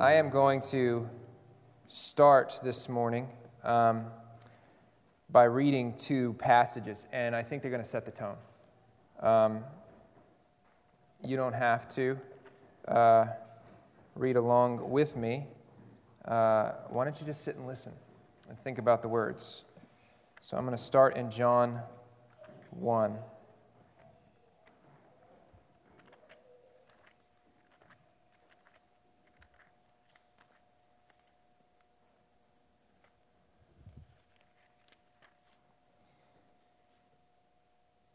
I am going to start this morning um, by reading two passages, and I think they're going to set the tone. Um, you don't have to uh, read along with me. Uh, why don't you just sit and listen and think about the words? So I'm going to start in John 1.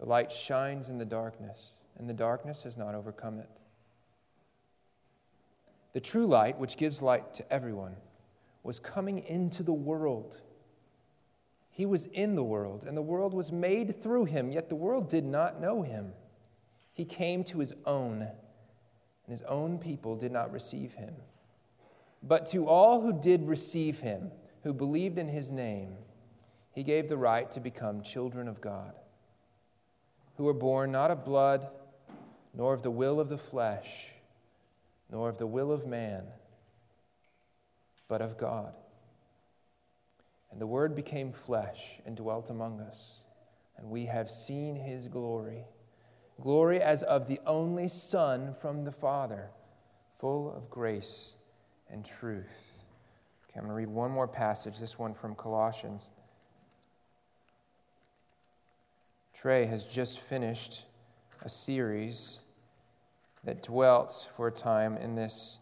The light shines in the darkness, and the darkness has not overcome it. The true light, which gives light to everyone, was coming into the world. He was in the world, and the world was made through him, yet the world did not know him. He came to his own, and his own people did not receive him. But to all who did receive him, who believed in his name, he gave the right to become children of God who were born not of blood, nor of the will of the flesh, nor of the will of man, but of God. And the Word became flesh and dwelt among us, and we have seen his glory glory as of the only Son from the Father, full of grace and truth. Okay, I'm going to read one more passage, this one from Colossians. Trey has just finished a series that dwelt for a time in this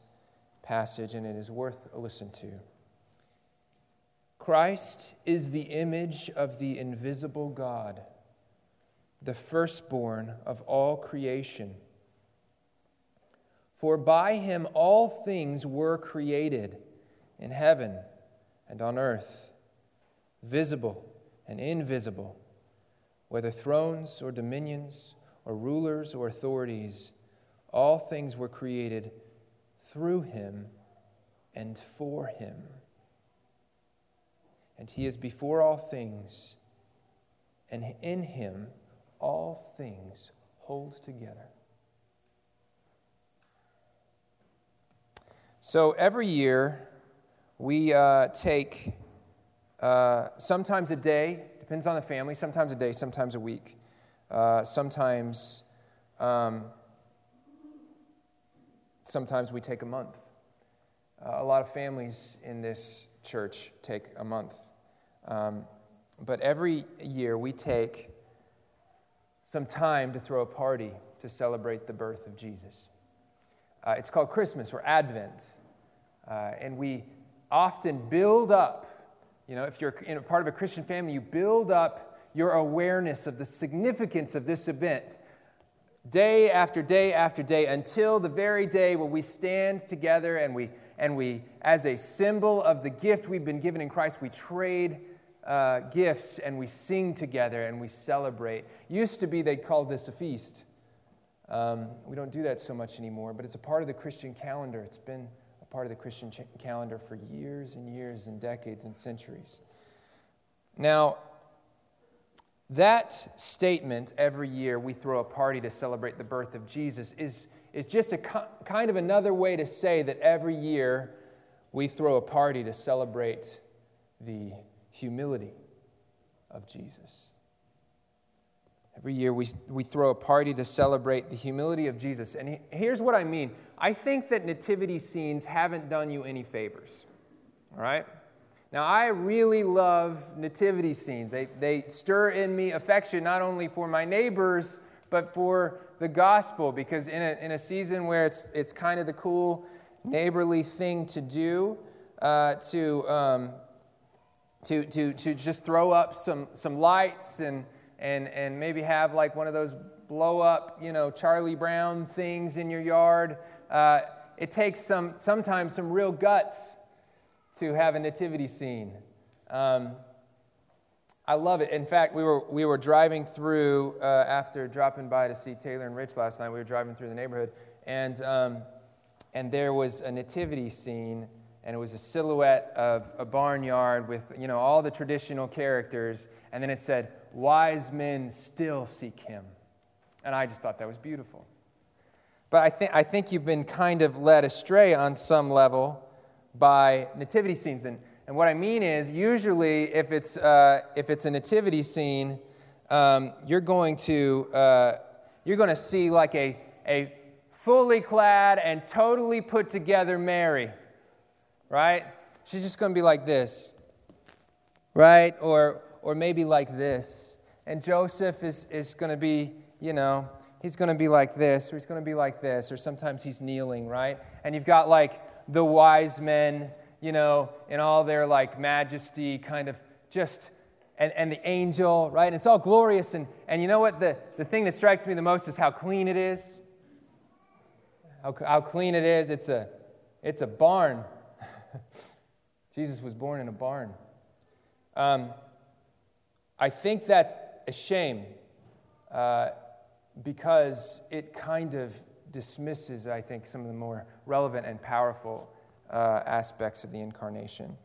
passage, and it is worth a listen to. Christ is the image of the invisible God, the firstborn of all creation. For by him all things were created in heaven and on earth, visible and invisible whether thrones or dominions or rulers or authorities, all things were created through him and for him. And he is before all things, and in him all things hold together. So every year, we uh, take uh, sometimes a day Depends on the family, sometimes a day, sometimes a week, uh, sometimes, um, sometimes we take a month. Uh, a lot of families in this church take a month. Um, but every year we take some time to throw a party to celebrate the birth of Jesus. Uh, it's called Christmas or Advent. Uh, and we often build up you know, if you're in part of a Christian family, you build up your awareness of the significance of this event day after day after day until the very day where we stand together and we, and we as a symbol of the gift we've been given in Christ, we trade uh, gifts and we sing together and we celebrate. Used to be they called this a feast. Um, we don't do that so much anymore, but it's a part of the Christian calendar. It's been part of the Christian ch- calendar for years and years and decades and centuries. Now, that statement, every year we throw a party to celebrate the birth of Jesus, is, is just a co- kind of another way to say that every year we throw a party to celebrate the humility of Jesus. Every year we, we throw a party to celebrate the humility of Jesus. And he, here's what I mean I think that nativity scenes haven't done you any favors. All right? Now, I really love nativity scenes. They, they stir in me affection not only for my neighbors, but for the gospel, because in a, in a season where it's, it's kind of the cool neighborly thing to do, uh, to, um, to, to, to just throw up some, some lights and, and, and maybe have like one of those blow up, you know, Charlie Brown things in your yard uh, it takes some, sometimes some real guts to have a nativity scene. Um, I love it. In fact, we were, we were driving through, uh, after dropping by to see Taylor and Rich last night, we were driving through the neighborhood, and, um, and there was a nativity scene, and it was a silhouette of a barnyard with, you know, all the traditional characters, and then it said, wise men still seek him. And I just thought that was beautiful. But I, think I think you've been kind of led astray on some level by nativity scenes. And, and what I mean is, usually, if it's, uh, if it's a nativity scene, um, you're going to uh, you're going to see like a, a fully clad and totally put together Mary, right? She's just going to be like this, right? Or, or maybe like this. And Joseph is, is going to be, you know, he's going to be like this, or he's going to be like this, or sometimes he's kneeling, right? And you've got like the wise men, you know, in all their like majesty, kind of just, and, and the angel, right? And it's all glorious. And, and you know what? The, the thing that strikes me the most is how clean it is. How, how clean it is. It's a, it's a barn. Jesus was born in a barn. Um, I think that's a shame uh, because it kind of dismisses, I think, some of the more relevant and powerful uh, aspects of the incarnation.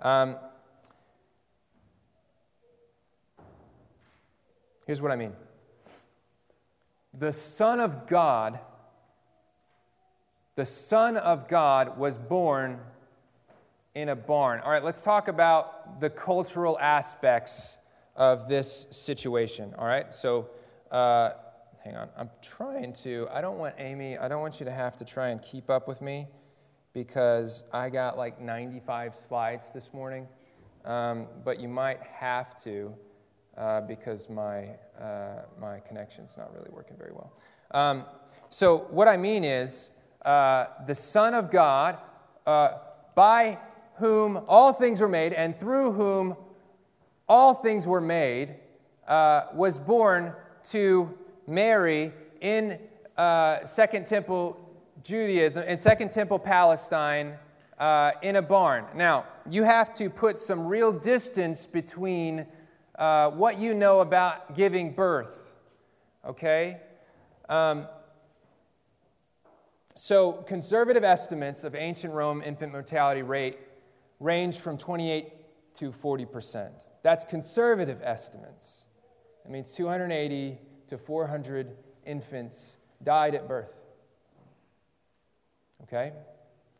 Um, here's what I mean the Son of God, the Son of God was born in a barn. All right, let's talk about the cultural aspects of this situation. All right, so. Uh, hang on. I'm trying to, I don't want Amy, I don't want you to have to try and keep up with me because I got like 95 slides this morning. Um, but you might have to uh, because my, uh, my connection's not really working very well. Um, so, what I mean is, uh, the Son of God, uh, by whom all things were made and through whom all things were made, uh, was born to Mary in uh, Second Temple Judaism, in Second Temple Palestine, uh, in a barn. Now, you have to put some real distance between uh, what you know about giving birth, okay? Um, so, conservative estimates of ancient Rome infant mortality rate range from 28 to 40 percent. That's conservative estimates. That means 280 to 400 infants died at birth. Okay?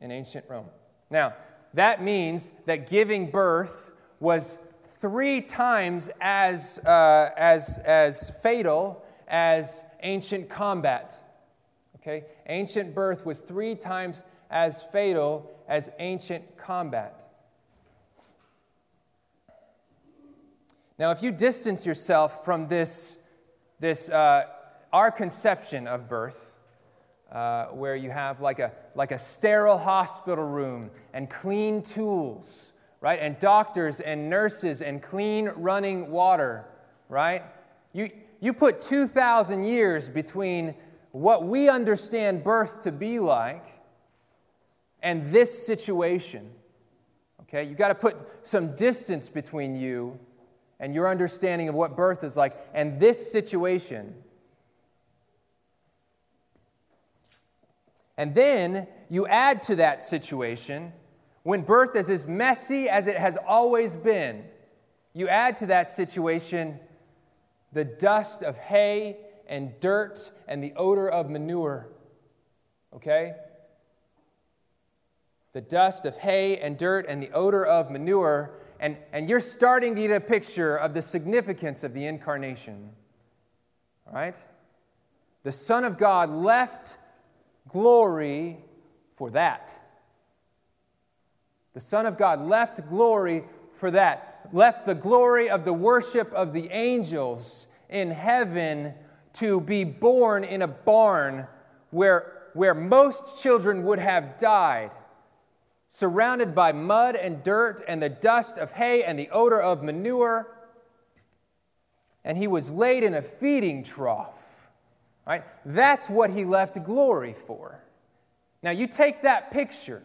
In ancient Rome. Now, that means that giving birth was three times as, uh, as, as fatal as ancient combat. Okay? Ancient birth was three times as fatal as ancient combat. Now, if you distance yourself from this this, uh, our conception of birth, uh, where you have like a, like a sterile hospital room and clean tools, right? And doctors and nurses and clean running water, right? You, you put 2,000 years between what we understand birth to be like and this situation. Okay? You got to put some distance between you and your understanding of what birth is like and this situation. And then you add to that situation when birth is as messy as it has always been. You add to that situation the dust of hay and dirt and the odor of manure. Okay? The dust of hay and dirt and the odor of manure and, and you're starting to get a picture of the significance of the incarnation. All right? The Son of God left glory for that. The Son of God left glory for that, left the glory of the worship of the angels in heaven to be born in a barn where, where most children would have died surrounded by mud and dirt and the dust of hay and the odor of manure. And he was laid in a feeding trough. Right? That's what he left glory for. Now, you take that picture,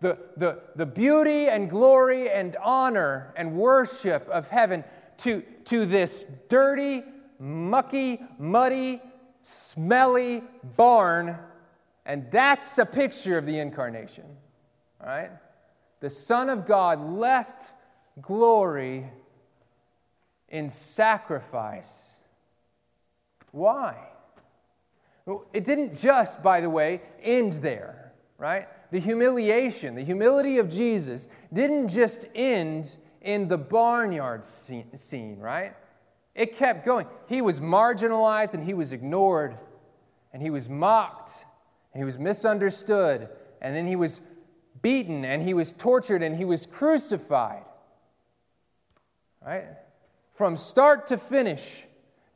the, the, the beauty and glory and honor and worship of heaven to, to this dirty, mucky, muddy, smelly barn, and that's a picture of the incarnation. Right? The Son of God left glory in sacrifice. Why? It didn't just, by the way, end there, right? The humiliation, the humility of Jesus didn't just end in the barnyard scene, right? It kept going. He was marginalized and he was ignored, and he was mocked, and he was misunderstood, and then he was beaten, and he was tortured, and he was crucified. Right? From start to finish,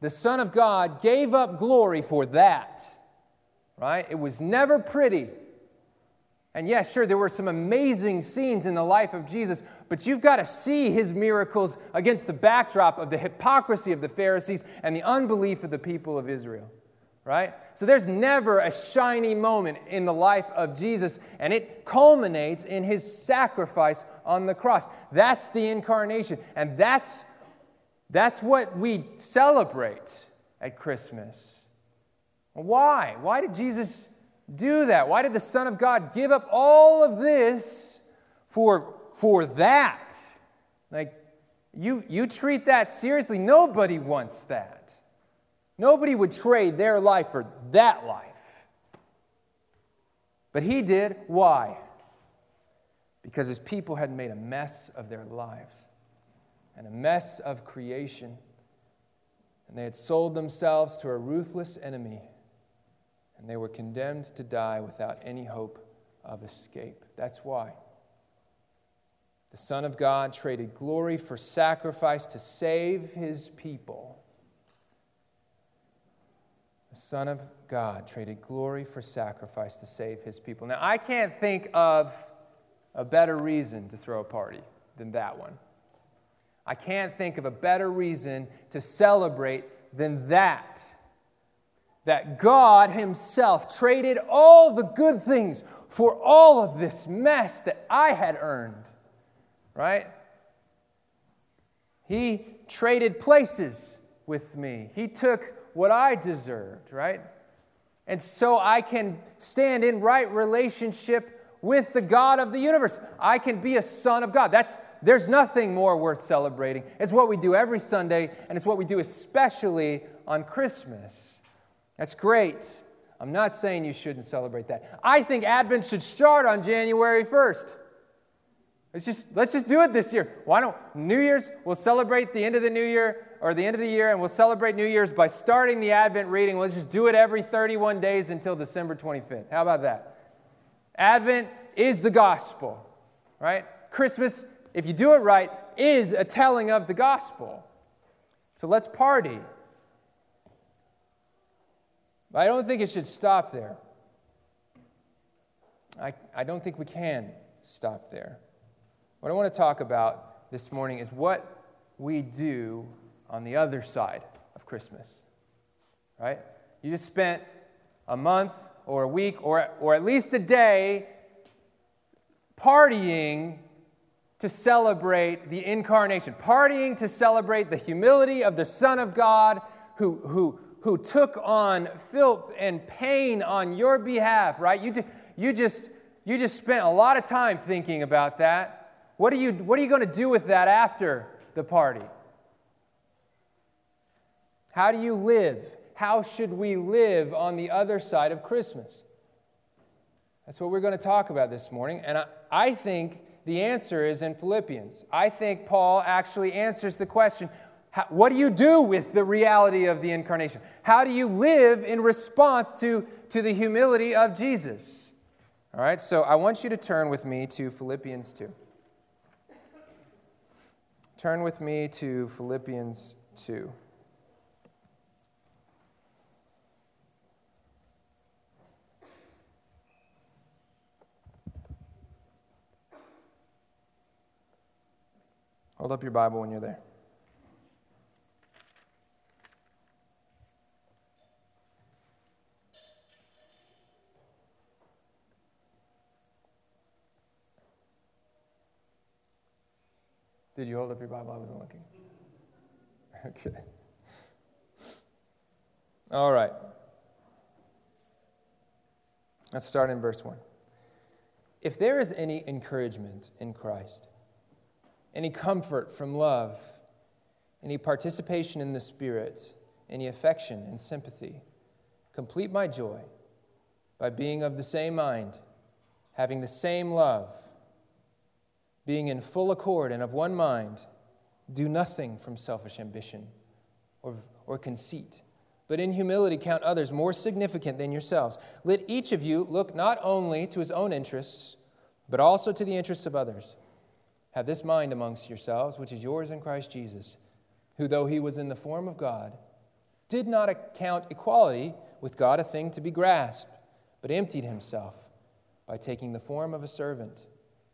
the Son of God gave up glory for that. Right? It was never pretty. And yes, yeah, sure, there were some amazing scenes in the life of Jesus, but you've got to see his miracles against the backdrop of the hypocrisy of the Pharisees and the unbelief of the people of Israel. Right? So there's never a shiny moment in the life of Jesus, and it culminates in his sacrifice on the cross. That's the incarnation, and that's, that's what we celebrate at Christmas. Why? Why did Jesus do that? Why did the Son of God give up all of this for, for that? Like, you, you treat that seriously. Nobody wants that. Nobody would trade their life for that life. But he did. Why? Because his people had made a mess of their lives and a mess of creation. And they had sold themselves to a ruthless enemy and they were condemned to die without any hope of escape. That's why. The Son of God traded glory for sacrifice to save his people. The Son of God traded glory for sacrifice to save his people. Now, I can't think of a better reason to throw a party than that one. I can't think of a better reason to celebrate than that that God Himself traded all the good things for all of this mess that I had earned, right? He traded places with me. He took what I deserved, right? And so I can stand in right relationship with the God of the universe. I can be a son of God. That's there's nothing more worth celebrating. It's what we do every Sunday, and it's what we do especially on Christmas. That's great. I'm not saying you shouldn't celebrate that. I think Advent should start on January 1st. Let's just, let's just do it this year. Why don't New Year's, we'll celebrate the end of the new year or the end of the year, and we'll celebrate New Year's by starting the Advent reading. Let's just do it every 31 days until December 25th. How about that? Advent is the gospel, right? Christmas, if you do it right, is a telling of the gospel. So let's party. But I don't think it should stop there. I, I don't think we can stop there. What I want to talk about this morning is what we do on the other side of Christmas. Right? You just spent a month or a week or, or at least a day partying to celebrate the incarnation, partying to celebrate the humility of the Son of God who, who, who took on filth and pain on your behalf, right? You, you, just, you just spent a lot of time thinking about that. What are you, what are you going to do with that after the party? How do you live? How should we live on the other side of Christmas? That's what we're going to talk about this morning. And I, I think the answer is in Philippians. I think Paul actually answers the question how, what do you do with the reality of the incarnation? How do you live in response to, to the humility of Jesus? All right, so I want you to turn with me to Philippians 2. Turn with me to Philippians 2. Hold up your Bible when you're there. Did you hold up your Bible? I wasn't looking. Okay. All right. Let's start in verse 1. If there is any encouragement in Christ, any comfort from love, any participation in the Spirit, any affection and sympathy, complete my joy by being of the same mind, having the same love, being in full accord and of one mind. Do nothing from selfish ambition or, or conceit but in humility count others more significant than yourselves. Let each of you look not only to his own interests, but also to the interests of others. Have this mind amongst yourselves, which is yours in Christ Jesus, who, though he was in the form of God, did not account equality with God a thing to be grasped, but emptied himself by taking the form of a servant,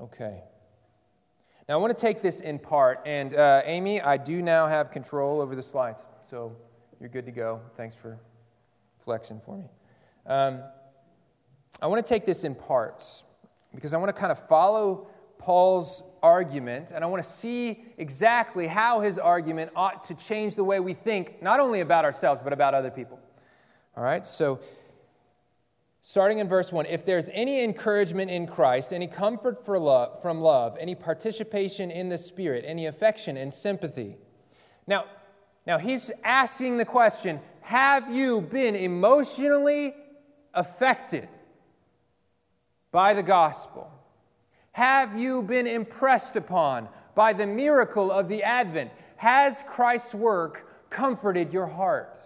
Okay. Now, I want to take this in part, and uh, Amy, I do now have control over the slides, so you're good to go. Thanks for flexing for me. Um, I want to take this in parts because I want to kind of follow Paul's argument and I want to see exactly how his argument ought to change the way we think, not only about ourselves, but about other people. All right, so starting in verse 1 if there's any encouragement in Christ, any comfort for love, from love, any participation in the Spirit, any affection and sympathy. Now, now he's asking the question have you been emotionally affected by the gospel? Have you been impressed upon by the miracle of the Advent? Has Christ's work comforted your heart?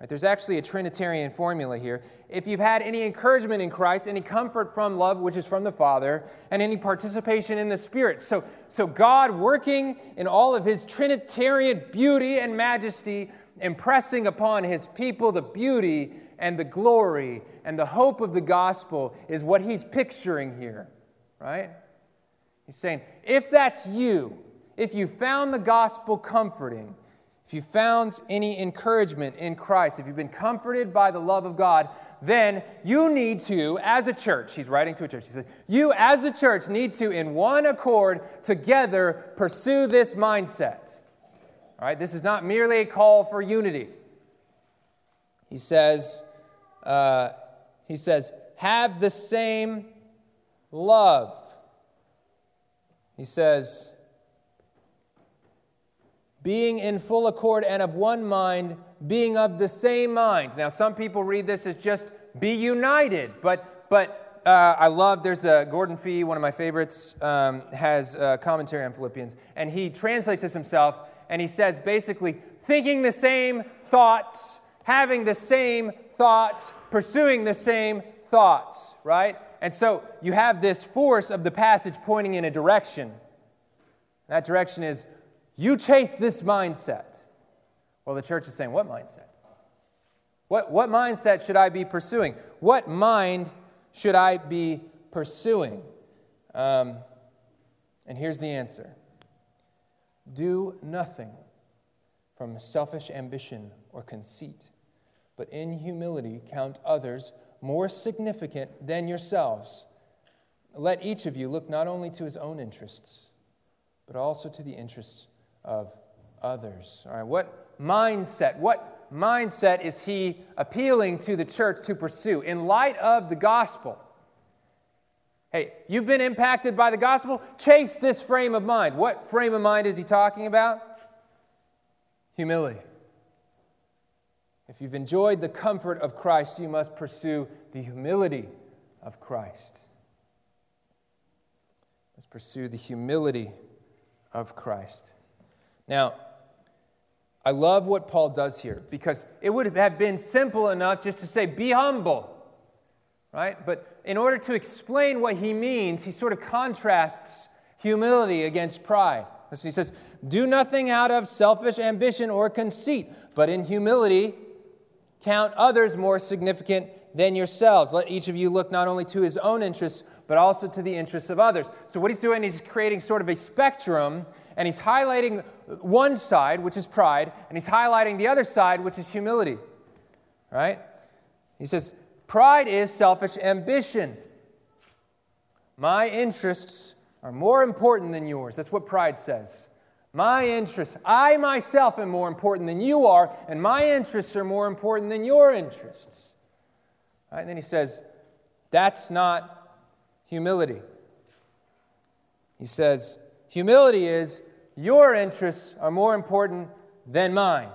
Right, there's actually a Trinitarian formula here. If you've had any encouragement in Christ, any comfort from love, which is from the Father, and any participation in the Spirit. So, so God working in all of his Trinitarian beauty and majesty, impressing upon his people the beauty and the glory and the hope of the gospel is what he's picturing here, right? He's saying, if that's you, if you found the gospel comforting, if you found any encouragement in Christ, if you've been comforted by the love of God, then you need to, as a church, he's writing to a church, he says, you as a church need to, in one accord, together pursue this mindset. All right, this is not merely a call for unity. He says, uh, he says, have the same love. He says, being in full accord and of one mind, being of the same mind. Now, some people read this as just be united, but, but uh, I love, there's a Gordon Fee, one of my favorites, um, has a commentary on Philippians, and he translates this himself, and he says basically, thinking the same thoughts, having the same thoughts, pursuing the same thoughts, right? And so you have this force of the passage pointing in a direction. That direction is you chase this mindset. Well, the church is saying, What mindset? What, what mindset should I be pursuing? What mind should I be pursuing? Um, and here's the answer do nothing from selfish ambition or conceit, but in humility count others more significant than yourselves. Let each of you look not only to his own interests, but also to the interests of others. All right, what mindset, what mindset is he appealing to the church to pursue in light of the gospel? Hey, you've been impacted by the gospel? Chase this frame of mind. What frame of mind is he talking about? Humility. If you've enjoyed the comfort of Christ, you must pursue the humility of Christ. Let's pursue the humility of Christ. Now, I love what Paul does here because it would have been simple enough just to say, be humble, right? But in order to explain what he means, he sort of contrasts humility against pride. Listen, he says, Do nothing out of selfish ambition or conceit, but in humility count others more significant than yourselves. Let each of you look not only to his own interests, but also to the interests of others. So, what he's doing, he's creating sort of a spectrum, and he's highlighting one side, which is pride, and he's highlighting the other side, which is humility. Right? He says, Pride is selfish ambition. My interests are more important than yours. That's what pride says. My interests, I myself am more important than you are, and my interests are more important than your interests. Right? And then he says, that's not humility. He says, humility is your interests are more important than mine.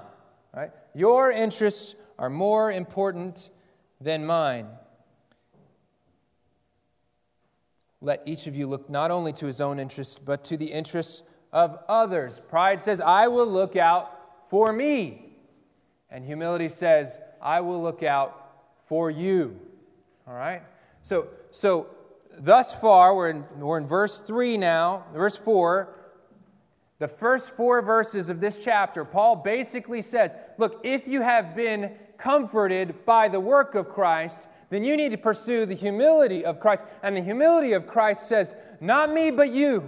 Right? Your interests are more important than mine. Let each of you look not only to his own interests, but to the interests of others. Pride says, I will look out for me. And humility says, I will look out for you. All right? So, so thus far, we're in, we're in verse 3 now, verse 4. The first four verses of this chapter, Paul basically says, Look, if you have been comforted by the work of Christ, then you need to pursue the humility of Christ. And the humility of Christ says, Not me, but you.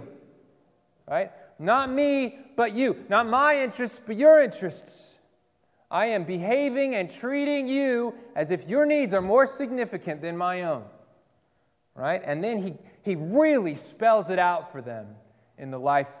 Right? Not me, but you. Not my interests, but your interests. I am behaving and treating you as if your needs are more significant than my own. Right? And then he, he really spells it out for them in the life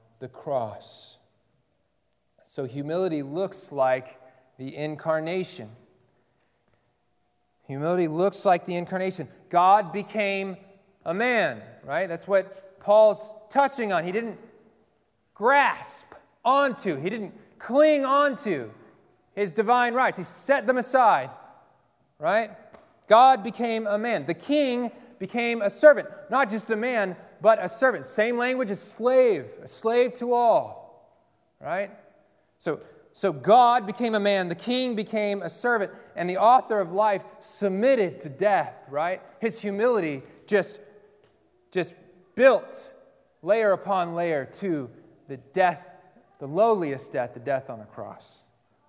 the cross. So humility looks like the incarnation. Humility looks like the incarnation. God became a man, right? That's what Paul's touching on. He didn't grasp onto, he didn't cling onto his divine rights. He set them aside, right? God became a man. The king became a servant, not just a man, but a servant. Same language as slave, a slave to all, right? So so God became a man, the king became a servant, and the author of life submitted to death, right? His humility just, just built layer upon layer to the death, the lowliest death, the death on a cross,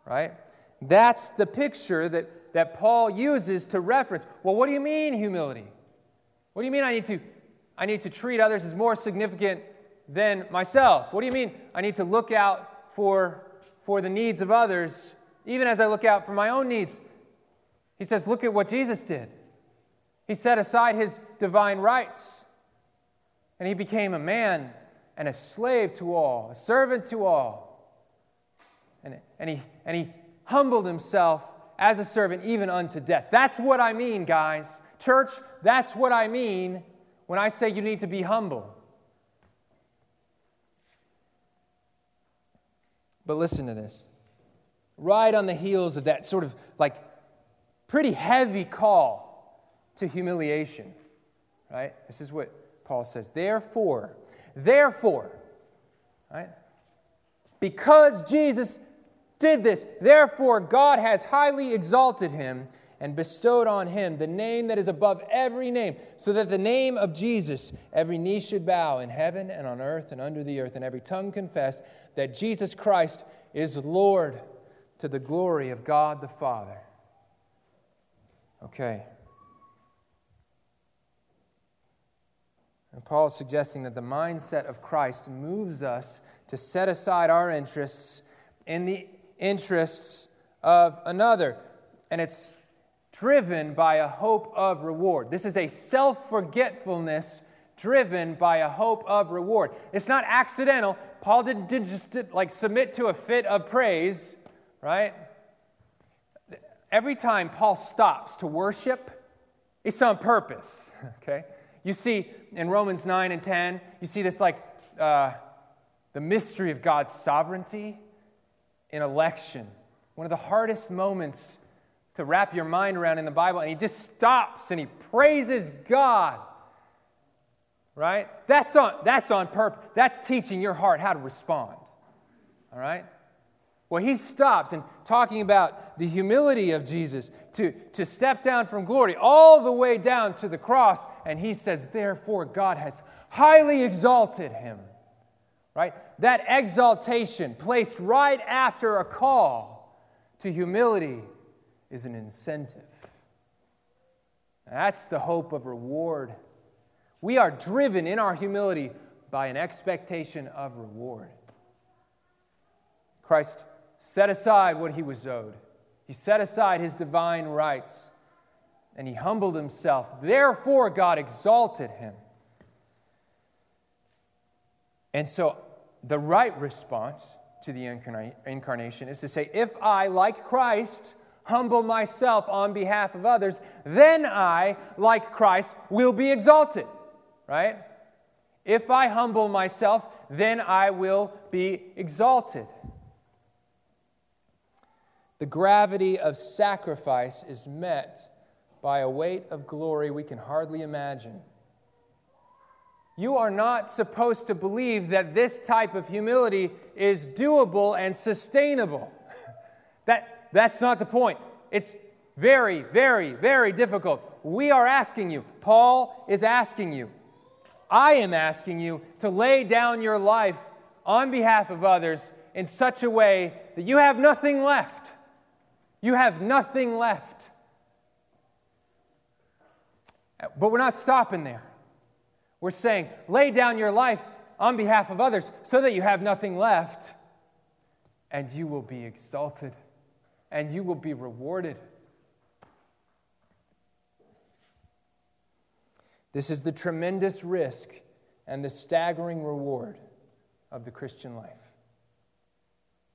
right? That's the picture that, that Paul uses to reference. Well, what do you mean humility? What do you mean I need to I need to treat others as more significant than myself? What do you mean I need to look out for for the needs of others, even as I look out for my own needs. He says, Look at what Jesus did. He set aside his divine rights, and he became a man and a slave to all, a servant to all. And, and, he, and he humbled himself as a servant even unto death. That's what I mean, guys. Church, that's what I mean when I say you need to be humble. But listen to this. Right on the heels of that sort of like pretty heavy call to humiliation, right? This is what Paul says. Therefore, therefore, right? Because Jesus did this, therefore God has highly exalted him and bestowed on him the name that is above every name, so that the name of Jesus every knee should bow in heaven and on earth and under the earth, and every tongue confess that Jesus Christ is Lord to the glory of God the Father. Okay. And Paul is suggesting that the mindset of Christ moves us to set aside our interests in the interests of another. And it's driven by a hope of reward. This is a self forgetfulness driven by a hope of reward. It's not accidental. Paul didn't, didn't just like submit to a fit of praise, right? Every time Paul stops to worship, it's on purpose, okay? You see in Romans 9 and 10, you see this like uh, the mystery of God's sovereignty in election. One of the hardest moments to wrap your mind around in the Bible. And he just stops and he praises God. Right? That's on, that's on purpose. That's teaching your heart how to respond. All right? Well, he stops and talking about the humility of Jesus to, to step down from glory all the way down to the cross. And he says, Therefore, God has highly exalted him. Right? That exaltation placed right after a call to humility is an incentive. That's the hope of reward. We are driven in our humility by an expectation of reward. Christ set aside what he was owed, he set aside his divine rights, and he humbled himself. Therefore, God exalted him. And so, the right response to the incarnation is to say, if I, like Christ, humble myself on behalf of others, then I, like Christ, will be exalted. Right? If I humble myself, then I will be exalted. The gravity of sacrifice is met by a weight of glory we can hardly imagine. You are not supposed to believe that this type of humility is doable and sustainable. That, that's not the point. It's very, very, very difficult. We are asking you, Paul is asking you, I am asking you to lay down your life on behalf of others in such a way that you have nothing left. You have nothing left. But we're not stopping there. We're saying, lay down your life on behalf of others so that you have nothing left, and you will be exalted and you will be rewarded. This is the tremendous risk and the staggering reward of the Christian life.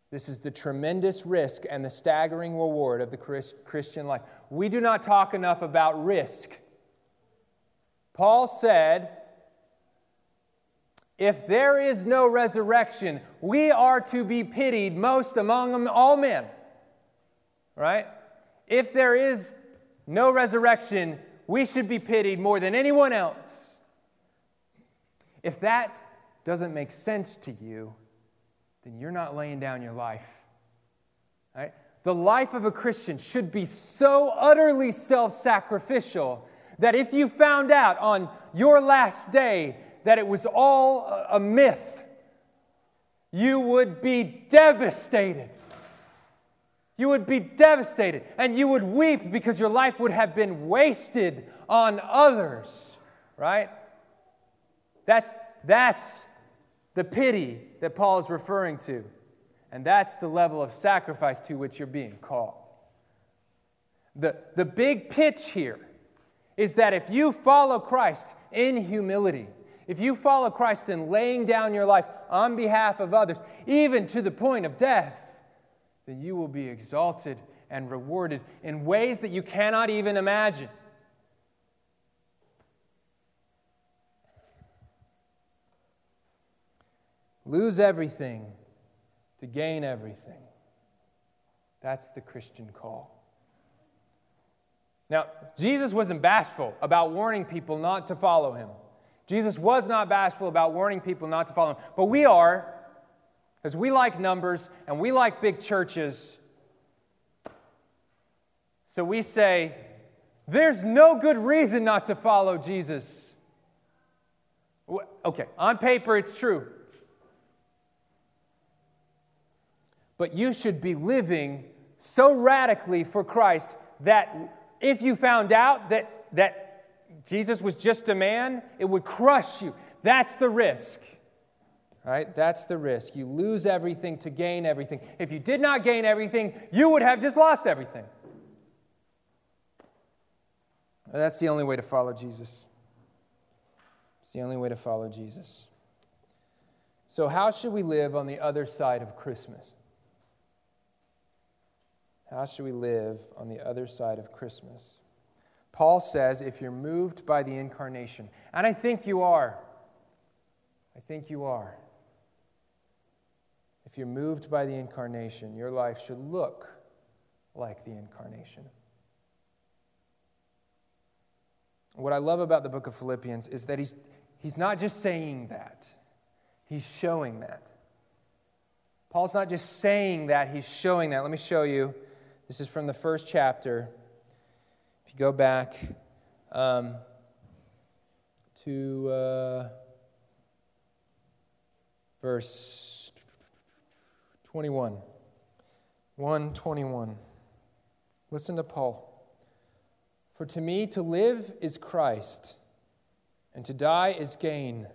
This is the tremendous risk and the staggering reward of the Christian life. We do not talk enough about risk. Paul said, if there is no resurrection, we are to be pitied most among all men right? If there is no resurrection, we should be pitied more than anyone else. If that doesn't make sense to you, then you're not laying down your life. Right? The life of a Christian should be so utterly self sacrificial that if you found out on your last day that it was all a myth, you would be devastated. You would be devastated and you would weep because your life would have been wasted on others, right? That's, that's the pity that Paul is referring to. And that's the level of sacrifice to which you're being called. The, the big pitch here is that if you follow Christ in humility, if you follow Christ in laying down your life on behalf of others, even to the point of death, then you will be exalted and rewarded in ways that you cannot even imagine. Lose everything to gain everything. That's the Christian call. Now, Jesus wasn't bashful about warning people not to follow him. Jesus was not bashful about warning people not to follow him. But we are because we like numbers and we like big churches. So we say, there's no good reason not to follow Jesus. Okay, on paper it's true. But you should be living so radically for Christ that if you found out that, that Jesus was just a man, it would crush you. That's the risk. Right? That's the risk. You lose everything to gain everything. If you did not gain everything, you would have just lost everything. That's the only way to follow Jesus. It's the only way to follow Jesus. So, how should we live on the other side of Christmas? How should we live on the other side of Christmas? Paul says, if you're moved by the incarnation, and I think you are, I think you are if you're moved by the incarnation, your life should look like the incarnation. What I love about the book of Philippians is that he's, he's not just saying that, he's showing that. Paul's not just saying that, he's showing that. Let me show you. This is from the first chapter. If you go back um, to uh, verse 21. 121. Listen to Paul. For to me to live is Christ, and to die is gain.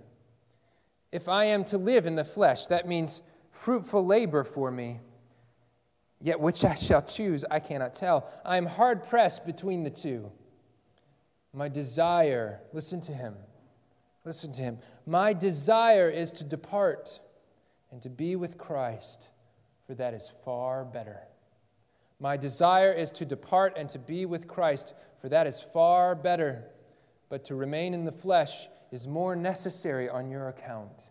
If I am to live in the flesh, that means fruitful labor for me. Yet which I shall choose, I cannot tell. I am hard pressed between the two. My desire, listen to him, listen to him. My desire is to depart and to be with Christ, for that is far better. My desire is to depart and to be with Christ, for that is far better. But to remain in the flesh is more necessary on your account.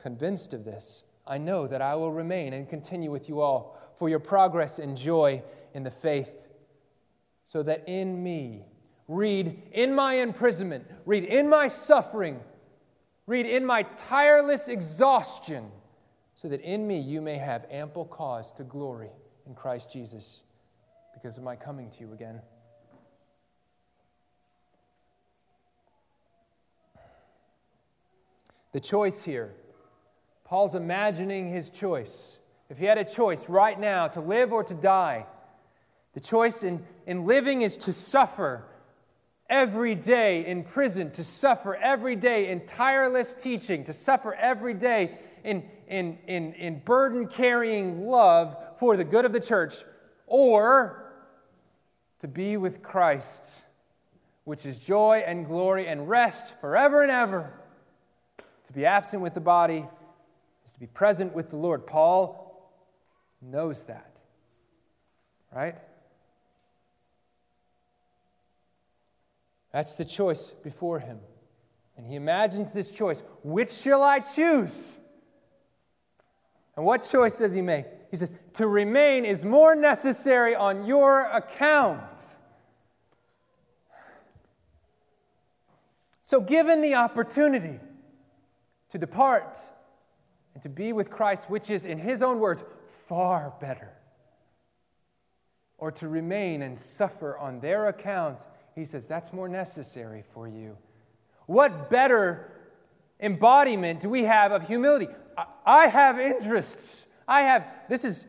Convinced of this, I know that I will remain and continue with you all for your progress and joy in the faith, so that in me, read in my imprisonment, read in my suffering, read in my tireless exhaustion, so that in me you may have ample cause to glory in Christ Jesus because of my coming to you again. The choice here, Paul's imagining his choice. If he had a choice right now to live or to die, the choice in, in living is to suffer every day in prison, to suffer every day in tireless teaching, to suffer every day in, in, in, in burden carrying love for the good of the church, or to be with Christ, which is joy and glory and rest forever and ever. To be absent with the body is to be present with the Lord. Paul knows that, right? That's the choice before him. And he imagines this choice which shall I choose? And what choice does he make? He says, To remain is more necessary on your account. So, given the opportunity to depart and to be with Christ, which is, in his own words, far better, or to remain and suffer on their account, he says, that's more necessary for you. What better embodiment do we have of humility? I have interests. I have, this is,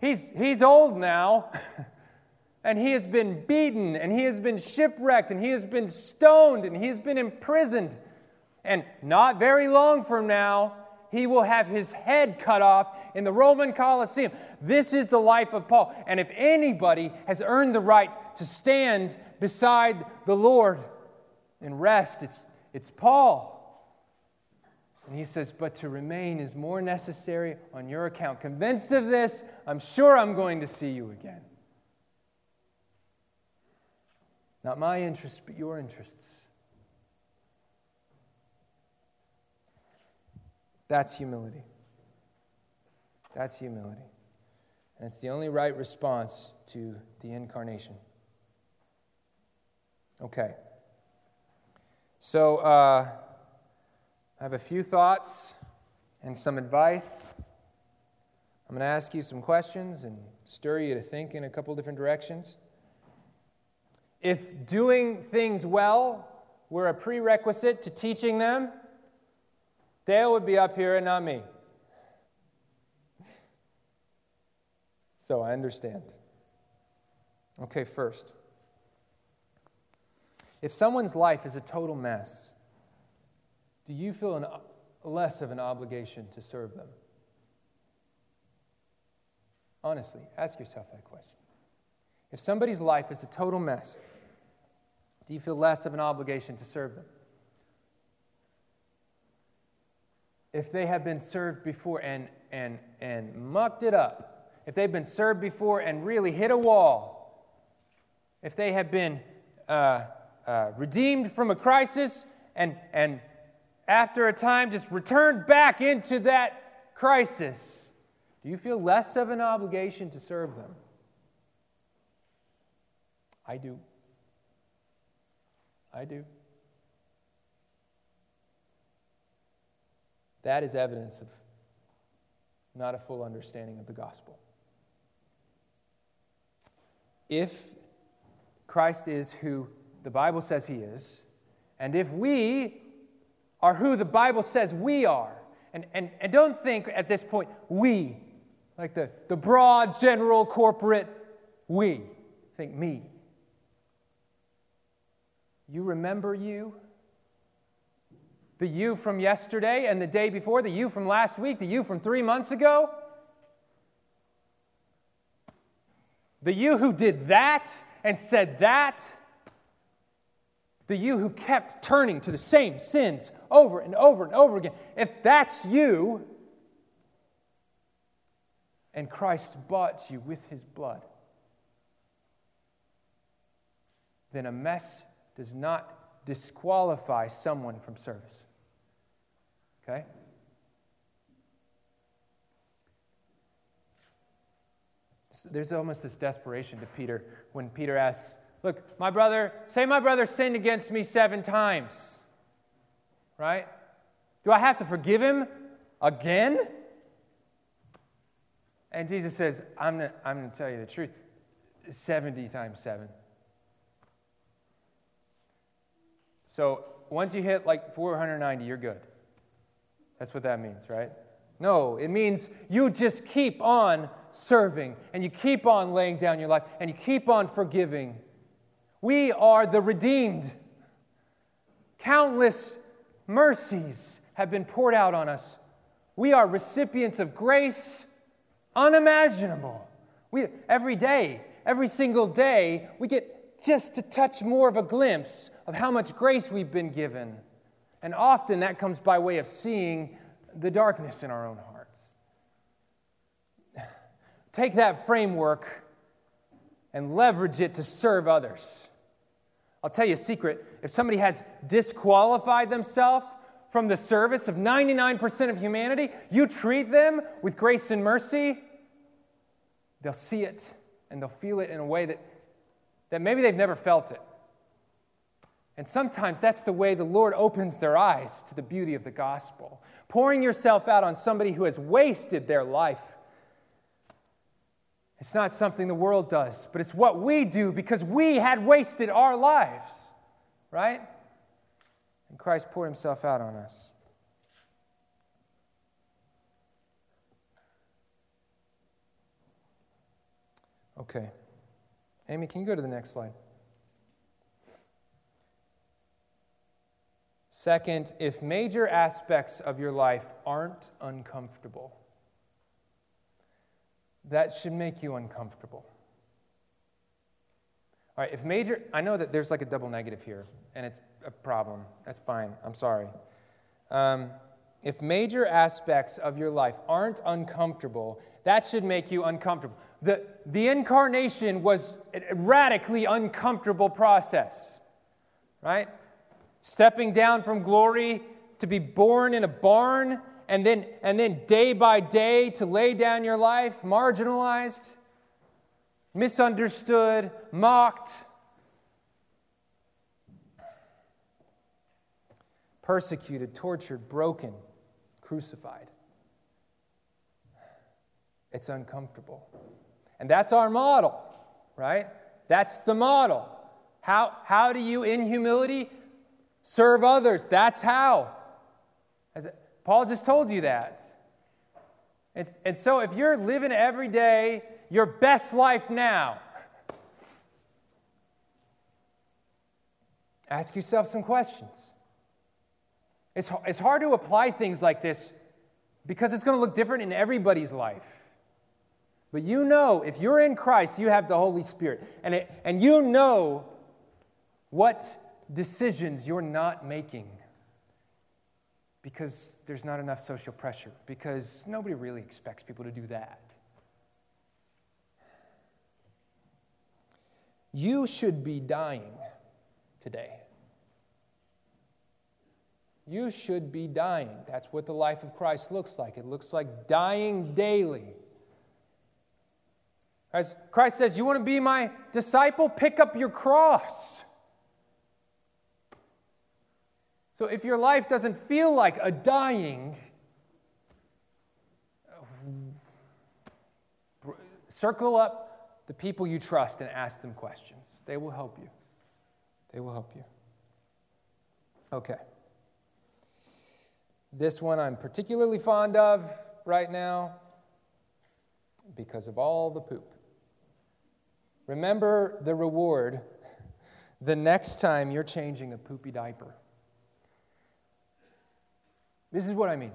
he's, he's old now, and he has been beaten, and he has been shipwrecked, and he has been stoned, and he has been imprisoned. And not very long from now, he will have his head cut off in the Roman Colosseum. This is the life of Paul. And if anybody has earned the right to stand beside the Lord and rest, it's, it's Paul. And he says, But to remain is more necessary on your account. Convinced of this, I'm sure I'm going to see you again. Not my interests, but your interests. That's humility. That's humility. And it's the only right response to the incarnation. Okay. So, uh, I have a few thoughts and some advice. I'm going to ask you some questions and stir you to think in a couple different directions. If doing things well were a prerequisite to teaching them, Dale would be up here and not me. So I understand. Okay, first. If someone's life is a total mess, do you feel an, less of an obligation to serve them? Honestly, ask yourself that question. If somebody's life is a total mess, do you feel less of an obligation to serve them? If they have been served before and, and, and mucked it up, if they've been served before and really hit a wall, if they have been uh, uh, redeemed from a crisis and, and after a time just returned back into that crisis, do you feel less of an obligation to serve them? I do. I do. That is evidence of not a full understanding of the gospel. If Christ is who the Bible says he is, and if we are who the Bible says we are, and, and, and don't think at this point, we, like the, the broad, general, corporate we. Think me. You remember you? The you from yesterday and the day before, the you from last week, the you from three months ago? The you who did that and said that? The you who kept turning to the same sins over and over and over again. If that's you, and Christ bought you with his blood, then a mess does not disqualify someone from service. Okay? There's almost this desperation to Peter when Peter asks, Look, my brother, say my brother sinned against me seven times. Right? Do I have to forgive him again? And Jesus says, I'm going I'm to tell you the truth 70 times 7. So once you hit like 490, you're good. That's what that means, right? No, it means you just keep on serving and you keep on laying down your life and you keep on forgiving. We are the redeemed. Countless mercies have been poured out on us. We are recipients of grace unimaginable. We, every day, every single day, we get just to touch more of a glimpse of how much grace we've been given. And often that comes by way of seeing the darkness in our own hearts. Take that framework and leverage it to serve others. I'll tell you a secret if somebody has disqualified themselves from the service of 99% of humanity, you treat them with grace and mercy, they'll see it and they'll feel it in a way that, that maybe they've never felt it. And sometimes that's the way the Lord opens their eyes to the beauty of the gospel. Pouring yourself out on somebody who has wasted their life. It's not something the world does, but it's what we do because we had wasted our lives, right? And Christ poured himself out on us. Okay. Amy, can you go to the next slide? Second, if major aspects of your life aren't uncomfortable, that should make you uncomfortable. All right, if major, I know that there's like a double negative here, and it's a problem. That's fine. I'm sorry. Um, if major aspects of your life aren't uncomfortable, that should make you uncomfortable. The, the incarnation was a radically uncomfortable process, right? stepping down from glory to be born in a barn and then, and then day by day to lay down your life, marginalized, misunderstood, mocked, persecuted, tortured, broken, crucified. It's uncomfortable. And that's our model, right? That's the model. How, how do you, in humility, Serve others. That's how. Paul just told you that. And, and so if you're living every day your best life now, ask yourself some questions. It's, it's hard to apply things like this because it's going to look different in everybody's life. But you know, if you're in Christ, you have the Holy Spirit. And, it, and you know what decisions you're not making because there's not enough social pressure, because nobody really expects people to do that. You should be dying today. You should be dying. That's what the life of Christ looks like. It looks like dying daily. As Christ says, You want to be my disciple? Pick up your cross. So if your life doesn't feel like a dying, circle up the people you trust and ask them questions. They will help you. They will help you. Okay. This one I'm particularly fond of right now because of all the poop. Remember the reward the next time you're changing a poopy diaper. This is what I mean.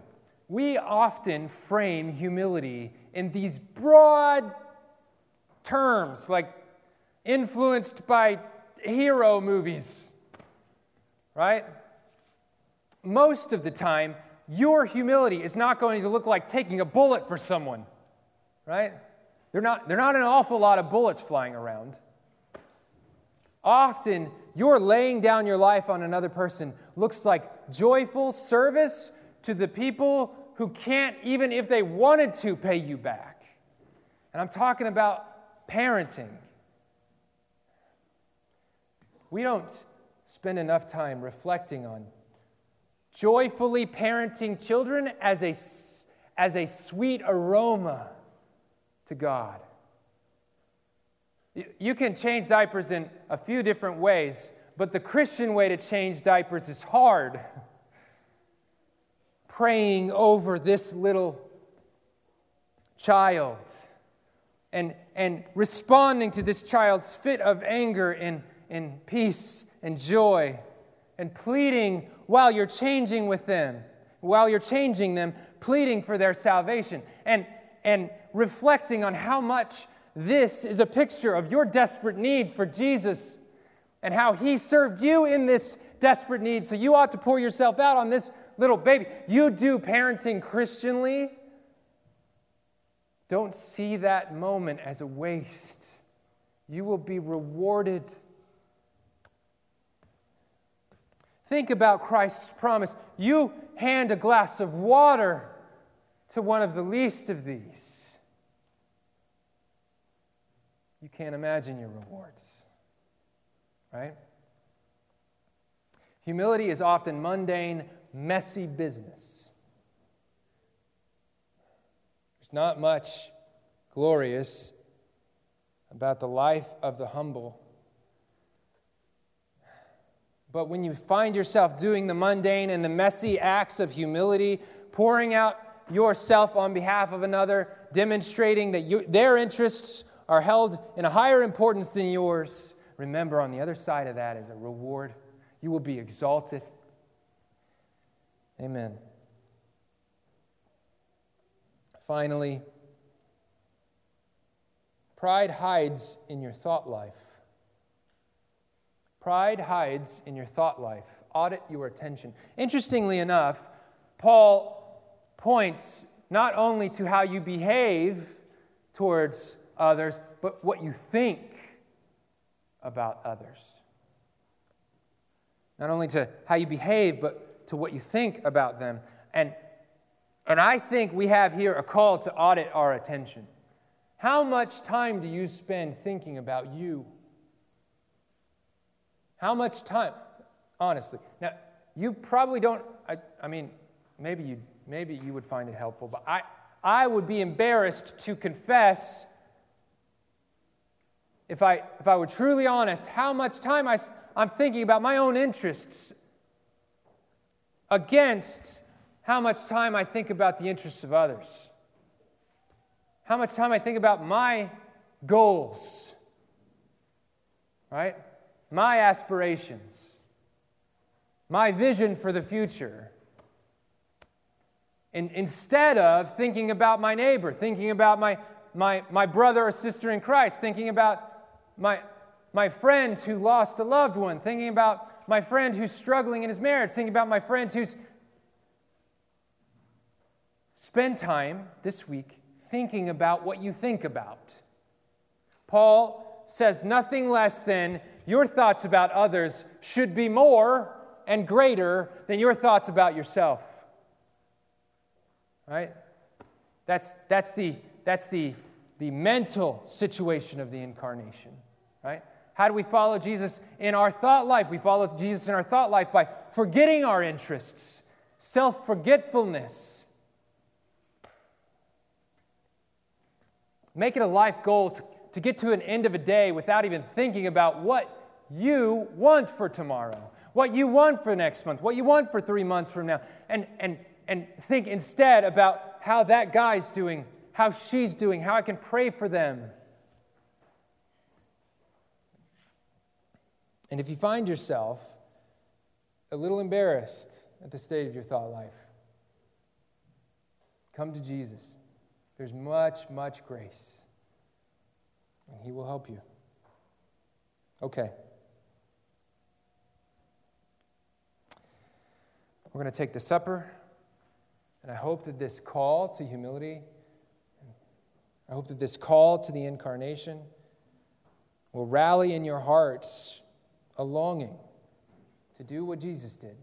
We often frame humility in these broad terms, like influenced by hero movies, right? Most of the time, your humility is not going to look like taking a bullet for someone, right? They're not, they're not an awful lot of bullets flying around. Often, your laying down your life on another person looks like joyful service to the people who can't, even if they wanted to, pay you back. And I'm talking about parenting. We don't spend enough time reflecting on joyfully parenting children as a, as a sweet aroma to God. You can change diapers in a few different ways, but the Christian way to change diapers is hard. Praying over this little child and, and responding to this child's fit of anger in, in peace and joy and pleading while you're changing with them, while you're changing them, pleading for their salvation. And, and reflecting on how much this is a picture of your desperate need for Jesus and how He served you in this desperate need. So you ought to pour yourself out on this little baby. You do parenting Christianly. Don't see that moment as a waste. You will be rewarded. Think about Christ's promise. You hand a glass of water to one of the least of these you can't imagine your rewards. Right? Humility is often mundane, messy business. There's not much glorious about the life of the humble. But when you find yourself doing the mundane and the messy acts of humility, pouring out yourself on behalf of another, demonstrating that you, their interests are held in a higher importance than yours, remember on the other side of that is a reward. You will be exalted. Amen. Finally, pride hides in your thought life. Pride hides in your thought life. Audit your attention. Interestingly enough, Paul points not only to how you behave towards others, but what you think about others. Not only to how you behave, but to what you think about them. And, and I think we have here a call to audit our attention. How much time do you spend thinking about you? How much time? Honestly. Now, you probably don't, I, I mean, maybe you, maybe you would find it helpful, but I, I would be embarrassed to confess if I, if I were truly honest, how much time I, I'm thinking about my own interests against how much time I think about the interests of others. How much time I think about my goals, right? My aspirations, my vision for the future. And instead of thinking about my neighbor, thinking about my, my, my brother or sister in Christ, thinking about my, my friend who lost a loved one, thinking about my friend who's struggling in his marriage, thinking about my friend who's. Spend time this week thinking about what you think about. Paul says nothing less than your thoughts about others should be more and greater than your thoughts about yourself. Right? That's, that's, the, that's the, the mental situation of the incarnation. Right? How do we follow Jesus in our thought life? We follow Jesus in our thought life by forgetting our interests, self forgetfulness. Make it a life goal to, to get to an end of a day without even thinking about what you want for tomorrow, what you want for next month, what you want for three months from now. And, and, and think instead about how that guy's doing, how she's doing, how I can pray for them. And if you find yourself a little embarrassed at the state of your thought life, come to Jesus. There's much, much grace, and He will help you. Okay. We're going to take the supper, and I hope that this call to humility, I hope that this call to the incarnation will rally in your hearts a longing to do what Jesus did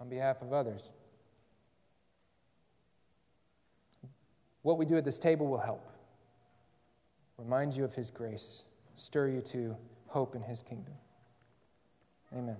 on behalf of others. What we do at this table will help. Remind you of His grace, stir you to hope in His kingdom. Amen.